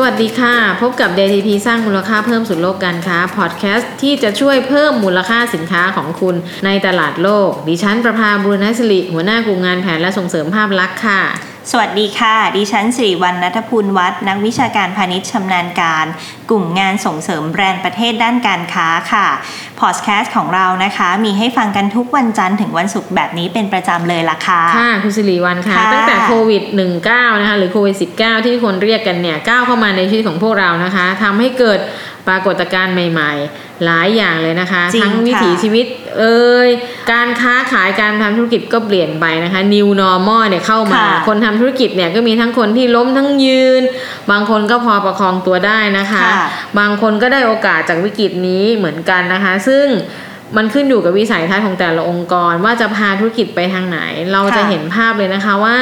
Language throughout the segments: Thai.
สวัสดีค่ะ พบกับ DTP สร้างมูลค่าเพิ่มสู่โลกการค้าพอดแคสต์ที่จะช่วยเพิ่มมูลค่าสินค้าของคุณในตลาดโลก ดิฉันประภาบุรณศิริหัวหน้ากลุ่มงานแผนและส่งเสริมภาพลักษณ์ค่ะ สวัสดีค่ะ ดิฉันสิริวัณนัทพูลวัฒน์นักวิชาการพาณิชย์ชำนาญการ กลุ่มงานส่งเสริมแบรนด์ประเทศด้านการค้าค่ะ พอดแคสต์ของเรานะคะ มีให้ฟังกันทุกวันจันทร์ถึงวันศุกร์แบบนี้เป็นประจำเลยล่ะค่ะ ค่ะคุณสิริวัลค่ะค่ะตั้งแต่โควิด 19 นะคะหรือโควิด 19 ที่คนเรียกกันเนี่ยก้าวเข้ามาในชีวิตของพวกเรานะคะทำให้เกิด ปรากฏการณ์ใหม่ ๆ หลายอย่างเลยนะคะจริงทั้งวิถีค่ะชีวิตเอ่ยการค้าขายการทำธุรกิจก็เปลี่ยนไปนะคะ New Normal เนี่ยเข้ามาค่ะคนทำธุรกิจเนี่ยก็มีทั้งคนที่ล้มทั้งยืน บางคนก็พอประคองตัวได้นะคะค่ะบางคนก็ได้โอกาสจากวิกฤตนี้เหมือนกันนะคะ ซึ่ง มันขึ้นอยู่กับวิสัยทัศน์ของแต่ละองค์กร ว่าจะพาธุรกิจไปทางไหน เราจะค่ะเห็นภาพเลยนะคะว่า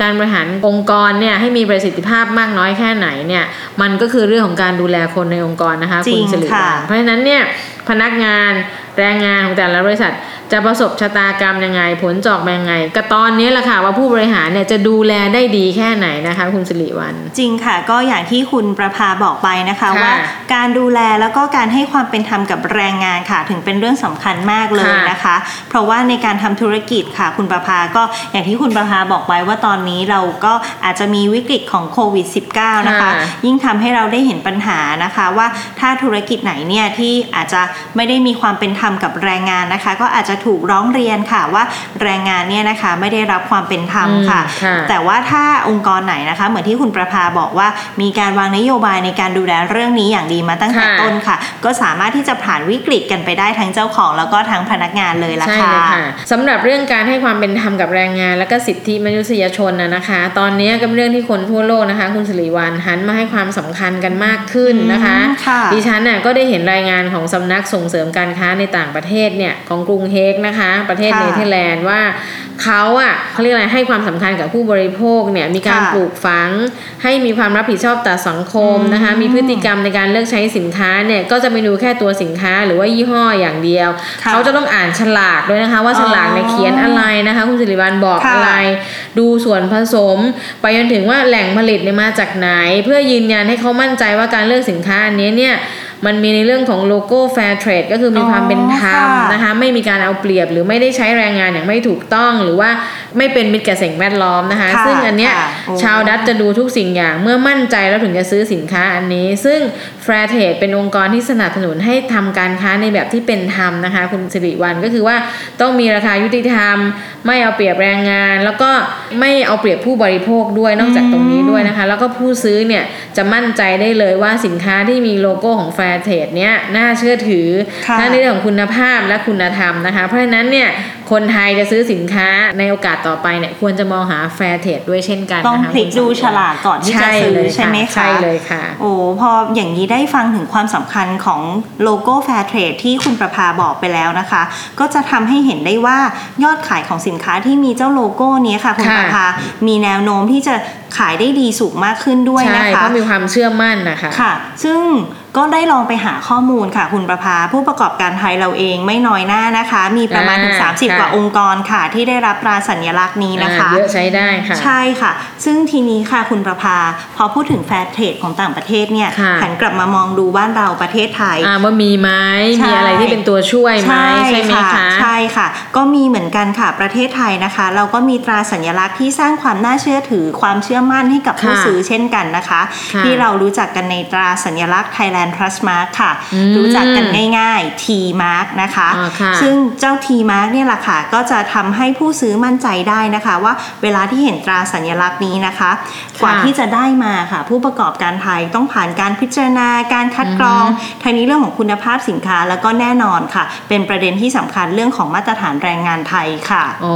การบริหารองค์กรเนี่ยให้มีประสิทธิภาพมากน้อยแค่ไหนเนี่ยมันก็คือเรื่องของการดูแลคนในองค์กรนะคะจริคุงณสิริวัค่ะลเพราะฉะนั้นเนี่ยพนักงานแรงงานของแต่ละบริษัท จะประสบชะตากรรมยังไง ผลจะออกมายังไงก็ตอนนี้แหละค่ะว่าผู้บริหารเนี่ยจะดูแลได้ดีแค่ไหนนะคะ คุณสิริวัลจริงค่ะ ก็อย่างที่คุณประภาบอกไปนะคะค่ะว่าการดูแลแล้วก็การให้ความเป็นธรรมกับแรงงานค่ะ ถึงเป็นเรื่องสำคัญมากเลยค่ะนะคะ เพราะว่าในการทำธุรกิจค่ะ คุณประภาก็อย่างที่คุณประภาบอกไว้ว่าตอนนี้เราก็อาจจะมีวิกฤตของโควิด -19 นะคะค่ะยิ่งทำให้เราได้เห็นปัญหานะคะว่าถ้าธุรกิจไหนเนี่ยที่อาจจะไม่ได้มีความเป็นธรรมกับแรงงานนะคะ ก็อาจจะถูกร้องเรียนค่ะว่าแรงงานเนี่ยนะคะไม่ได้รับความเป็นธรรมค่ะอืมค่ะ แต่ว่าถ้าองค์กรไหนนะคะ เหมือนที่คุณประภาบอกว่ามีการวางนโยบายในการดูแลเรื่องนี้อย่างดีมาตั้งแต่ค่ะต้นค่ะ ก็สามารถที่จะผ่านวิกฤตกันไปได้ทั้งเจ้าของ แล้วก็ทั้งพนักงานเลยละใช่ค่ะเลยค่ะสำหรับเรื่องการให้ความเป็นธรรมกับแรงงาน และก็สิทธิมนุษยชนนะนะคะ ตอนนี้ก็เป็นเรื่องที่คนทั่วโลกนะคะ คุณสิริวัลหันมาให้ความสำคัญกันมากขึ้นนะคะอืมค่ะดิฉันน่ะก็ได้เห็นรายงานของสำนักส่งเสริมการค้าในต่างประเทศเนี่ยของกรุงเฮกนะคะ ประเทศค่ะเนเธอร์แลนด์ว่าเขาอะเขาเรียกอะไรให้ความสำคัญกับผู้บริโภคเนี่ยมีการค่ะปลูกฝัง ให้มีความรับผิดชอบต่อสังคมนะคะ มีพฤติกรรมในการเลือกใช้สินค้าเนี่ยก็จะไม่ดูแค่ตัวสินค้าหรือว่ายี่ห้ออย่างเดียวค่ะเขาจะต้องอ่านฉลากด้วยนะคะ ว่าอ๋อฉลากเนี่ยเขียนอะไรนะคะ คุณสิริวัลบอกค่ะอะไร ดูส่วนผสม ไปจนถึงว่าแหล่งผลิตเนี่ยมาจากไหน เพื่อยืนยันให้เขามั่นใจว่าการเลือกสินค้าอันนี้เนี่ย มันมีในเรื่องของโลโก้ Fair Trade ก็คือมีความเป็นธรรมอ๋อค่ะนะคะ ไม่มีการเอาเปรียบหรือไม่ได้ใช้แรงงานอย่างไม่ถูกต้องหรือว่า ไม่เป็นมิตรกับสิ่งแวดล้อมนะคะค่ะซึ่งอันเนี้ยค่ะโอ้ชาวดัตจะดูทุกสิ่งอย่างเมื่อมั่นใจแล้วถึงจะซื้อสินค้าอันนี้ ซึ่ง Fair Trade เป็นองค์กรที่สนับสนุนให้ทำการค้าในแบบที่เป็นธรรมนะคะ คุณสิริวัลก็คือว่าต้องมีราคายุติธรรม ไม่เอาเปรียบแรงงาน แล้วก็ไม่เอาเปรียบผู้บริโภคด้วยนอกจากตรงนี้ด้วยนะคะ แล้วก็ผู้ซื้อเนี่ยจะมั่นใจได้เลยว่าสินค้าที่มีโลโก้ของ Fair Trade เนี้ยน่าเชื่อถือค่ะทั้งในเรื่องของคุณภาพและคุณธรรมนะคะ เพราะฉะนั้นเนี่ยคนไทยจะซื้อสินค้าในโอกาสต่อไปเนี่ยควรจะมองหา Fair Trade ด้วยเช่นกันต้องนะคะพลิกดูฉลากก่อนที่จะซื้อใช่ไหมคะใช่เลยค่ะ โอ้พออย่างนี้ได้ฟังถึงความสำคัญของโลโก้ Fair Trade ที่คุณประภาบอกไปแล้วนะคะ ก็จะทำให้เห็นได้ว่ายอดขายของสินค้าที่มีเจ้าโลโก้เนี้ยค่ะ คุณค่ะประภา มีแนวโน้มที่จะขายได้ดีสูงมากขึ้นด้วยใช่นะคะเพราะมีความเชื่อมั่นนะคะค่ะ ซึ่ง ก็ได้ลองไปหาข้อมูลค่ะคุณประภา ผู้ประกอบการไทยเราเองไม่น้อยหน้านะคะ มีประมาณถึงอ่า30ค่ะกว่าองค์กรค่ะ ที่ได้รับตราสัญลักษณ์นี้นะคะอ่าเยอะใช้ได้ค่ะ ใช่ค่ะ ซึ่งทีนี้ค่ะคุณประภา พอพูดถึง fair trade ของต่างประเทศเนี่ยค่ะหันกลับมามองดูบ้านเราประเทศไทยอ่าว่ามีไหมใช่มีอะไรที่เป็นตัวช่วยไหมใช่ไหมคะใช่ค่ะ ก็มีเหมือนกันค่ะประเทศไทยนะคะ เราก็มีตราสัญลักษณ์ที่สร้างความน่าเชื่อถือความเชื่อมั่นให้กับผู้ค่ะซื้อเช่นกันนะคะค่ะที่เรารู้จักกันในตราสัญลักษณ์ Thailand Trust Mark ค่ะอืมรู้จักกันง่ายๆ T Mark นะคะอ่าค่ะซึ่งเจ้า T Mark เนี่ยแหละค่ะ ก็จะทำให้ผู้ซื้อมั่นใจได้นะคะ ว่าเวลาที่เห็นตราสัญลักษณ์นี้นะคะ กว่าที่จะได้มาค่ะ ผู้ประกอบการไทยต้องผ่านการพิจารณาการคัดกรองทางนี้เรื่องของคุณภาพสินค้าแล้วก็แน่นอนค่ะ เป็นประเด็นที่สำคัญเรื่องของมาตรฐานแรงงานไทยค่ะอ๋อ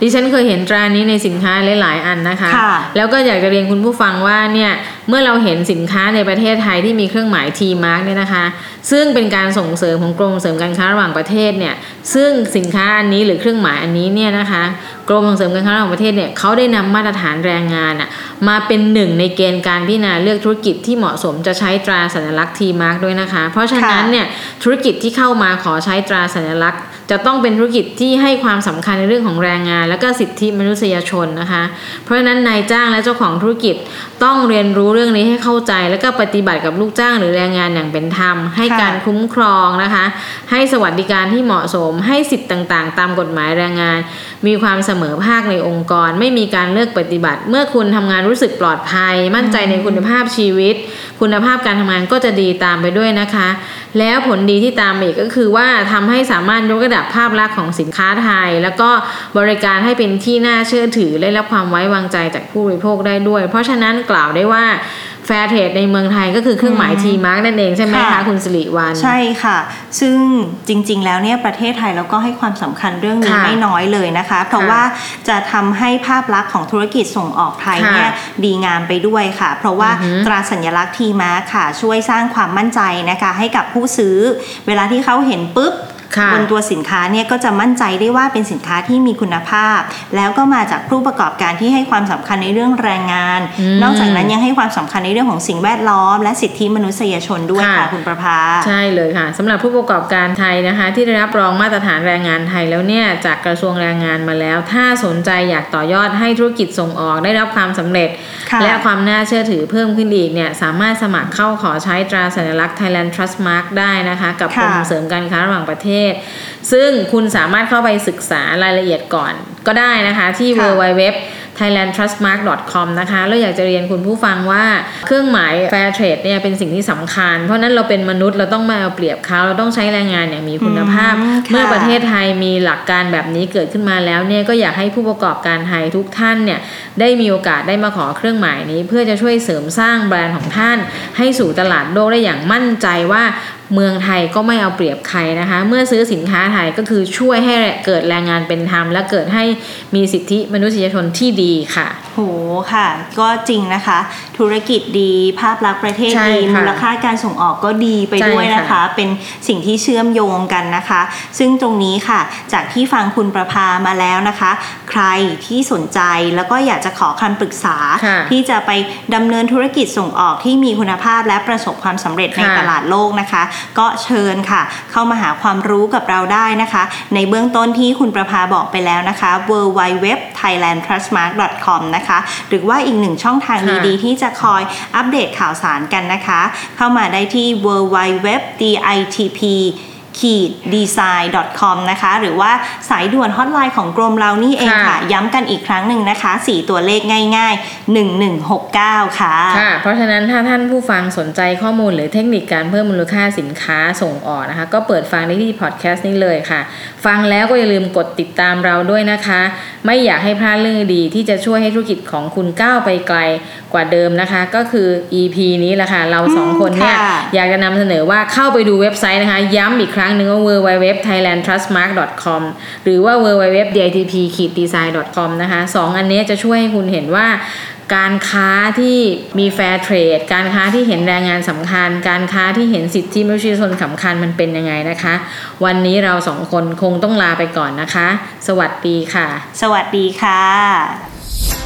ดิฉันเคยเห็นตรานี้ในสินค้าหลายๆอันนะคะค่ะแล้วก็อยากจะเรียนคุณผู้ฟังว่าเนี่ย เมื่อเราเห็นสินค้าในประเทศไทยที่มีเครื่องหมาย T mark เนี่ยนะคะ ซึ่งเป็นการส่งเสริมของกรมเสริมการค้าระหว่างประเทศเนี่ย ซึ่งสินค้าอันนี้หรือเครื่องหมายอันนี้เนี่ยนะคะ กรมส่งเสริมการค้าระหว่างประเทศเนี่ยเขาได้นำมาตรฐานแรงงานอะมาเป็นหนึ่งในเกณฑ์การพิจารณาเลือกธุรกิจที่เหมาะสมจะใช้ตราสัญลักษณ์ทีมาร์กด้วยนะคะ เพราะฉะนั้นเนี่ยธุรกิจที่เข้ามาขอใช้ตราสัญลักษณ์ จะต้องเป็นธุรกิจที่ให้ความสำคัญในเรื่องของแรงงาน และก็สิทธิมนุษยชนนะคะ เพราะฉะนั้นนายจ้างและเจ้าของธุรกิจต้องเรียนรู้เรื่องนี้ให้เข้าใจ และก็ปฏิบัติกับลูกจ้างหรือแรงงานอย่างเป็นธรรม ให้การคุ้มครองนะคะ ให้สวัสดิการที่เหมาะสม ให้สิทธิ์ต่างๆ ตามกฎหมายแรงงาน มีความเสมอภาคในองค์กร ไม่มีการเลือกปฏิบัติ เมื่อคุณทำงานรู้สึกปลอดภัย มั่นใจในคุณภาพชีวิต คุณภาพการทำงานก็จะดีตามไปด้วยนะคะ แล้วผลดีที่ตามมาอีกก็คือว่าทำให้สามารถยกระดับภาพลักษณ์ของสินค้าไทย แล้วก็บริการให้เป็นที่น่าเชื่อถือและรับความไว้วางใจจากผู้บริโภคได้ด้วย เพราะฉะนั้นกล่าวได้ว่า fair trade ในเมืองไทยก็คือเครื่องหมาย T Mark นั่นเองใช่ไหมคะคุณสิริวัลใช่ค่ะ ซึ่งจริงๆ แล้วเนี่ยประเทศไทยเราก็ให้ความสำคัญเรื่องนี้ค่ะไม่น้อยเลยนะคะ เพราะค่ะว่าจะทำให้ภาพลักษณ์ของธุรกิจส่งออกไทยค่ะเนี่ยดีงามไปด้วยค่ะ เพราะว่าอือหือตราสัญลักษณ์ทีมาค่ะ ช่วยสร้างความมั่นใจนะคะ ให้กับผู้ซื้อ เวลาที่เขาเห็นปุ๊บค่ะ บนตัวสินค้าเนี่ยก็จะมั่นใจได้ว่าเป็นสินค้าที่มีคุณภาพ แล้วก็มาจากผู้ประกอบการที่ให้ความสำคัญในเรื่องแรงงานอืมนอกจากนั้นยังให้ความสำคัญในเรื่องของสิ่งแวดล้อม และสิทธิมนุษยชนด้วยค่ะค่ะคุณประภา ใช่เลยค่ะสำหรับผู้ประกอบการไทยนะคะ ที่ได้รับรองมาตรฐานแรงงานไทยแล้วเนี่ยจากกระทรวงแรงงานมาแล้ว ถ้าสนใจอยากต่อยอดให้ธุรกิจส่งออกได้รับความสำเร็จค่ะและความน่าเชื่อถือเพิ่มขึ้นอีกเนี่ยสามารถสมัครเข้าขอใช้ตราสัญลักษณ์ Thailand Trust Mark ได้นะคะ กับกรมค่ะเสริมการค้าระหว่างประเทศซึ่งคุณสามารถเข้าไปศึกษารายละเอียดก่อนก็ได้นะคะที่ค่ะ www thailandtrustmark.com นะคะแล้วอยากจะเรียนคุณผู้ฟังว่าเครื่องหมาย fair trade เนี่ยเป็นสิ่งที่สำคัญ เพราะฉะนั้นเราเป็นมนุษย์เราต้องมาเอาเปรียบเขาเราต้องใช้แรงงานอย่างมีคุณภาพอืมค่ะเมื่อประเทศไทยมีหลักการแบบนี้เกิดขึ้นมาแล้วเนี่ยก็อยากให้ผู้ประกอบการไทยทุกท่านเนี่ยได้มีโอกาสได้มาขอเครื่องหมายนี้ เพื่อจะช่วยเสริมสร้างแบรนด์ของท่าน ให้สู่ตลาดโลกได้อย่างมั่นใจว่าเมืองไทยก็ไม่เอาเปรียบใครนะคะ เมื่อซื้อสินค้าไทยก็คือช่วยให้เกิดแรงงานเป็นธรรมและเกิดให้มีสิทธิมนุษยชนที่ดีค่ะ โหค่ะ ก็จริงนะคะ ธุรกิจดีภาพลักษณ์ประเทศใช่ดีค่ะมูลค่าการส่งออกก็ดีไปใช่ด้วยนะคะค่ะเป็นสิ่งที่เชื่อมโยงกันนะคะ ซึ่งตรงนี้ค่ะ จากที่ฟังคุณประภามาแล้วนะคะ ใครที่สนใจแล้วก็อยากจะขอคำปรึกษาค่ะที่จะไปดำเนินธุรกิจส่งออกที่มีคุณภาพและประสบความสำเร็จในค่ะตลาดโลกนะคะ ก็เชิญค่ะ เข้ามาหาความรู้กับเราได้นะคะ ในเบื้องต้นที่คุณประภาบอกไปแล้วนะคะ w w w t h a i l a n d t r u s t m a r k c o m นะคะ หรือว่าอีกหนึ่งช่องทางค่ะดีๆ ที่จะคอยอัปเดตข่าวสารกันนะคะ เข้ามาได้ที่ w w w d i t p ขีด design com นะคะ หรือว่าสายด่วนฮอตไลน์ของกรมเรานี่เองค่ะค่ะ ย้ำกันอีกครั้งหนึ่งนะคะ 4 ตัวเลขง่าย ๆ 1169 ค่ะค่ะ เพราะฉะนั้นถ้าท่านผู้ฟังสนใจข้อมูลหรือเทคนิคการเพิ่มมูลค่าสินค้าส่งออกนะคะ ก็เปิดฟังได้ที่พอดแคสต์นี้เลยค่ะ ฟังแล้วก็อย่าลืมกดติดตามเราด้วยนะคะ ไม่อยากให้พลาดเรื่องดีๆที่จะช่วยให้ธุรกิจของคุณก้าวไปไกลกว่าเดิมนะคะ ก็คือ EP นี้แหละค่ะ เราสองคนเนี่ยค่ะอยากจะนำเสนอว่าเข้าไปดูเว็บไซต์นะคะ ย้ำอีกครั้งหนึ่งว่า www.thailandtrustmark.com หรือว่า www.ditp-design.com นะคะสองอันนี้จะช่วยให้คุณเห็นว่าการค้าที่มีแฟร์เทรด การค้าที่เห็นแรงงานสำคัญ การค้าที่เห็นสิทธิมนุษยชนสำคัญมันเป็นยังไงนะคะ วันนี้เราสองคนคงต้องลาไปก่อนนะคะ สวัสดีค่ะ สวัสดีค่ะ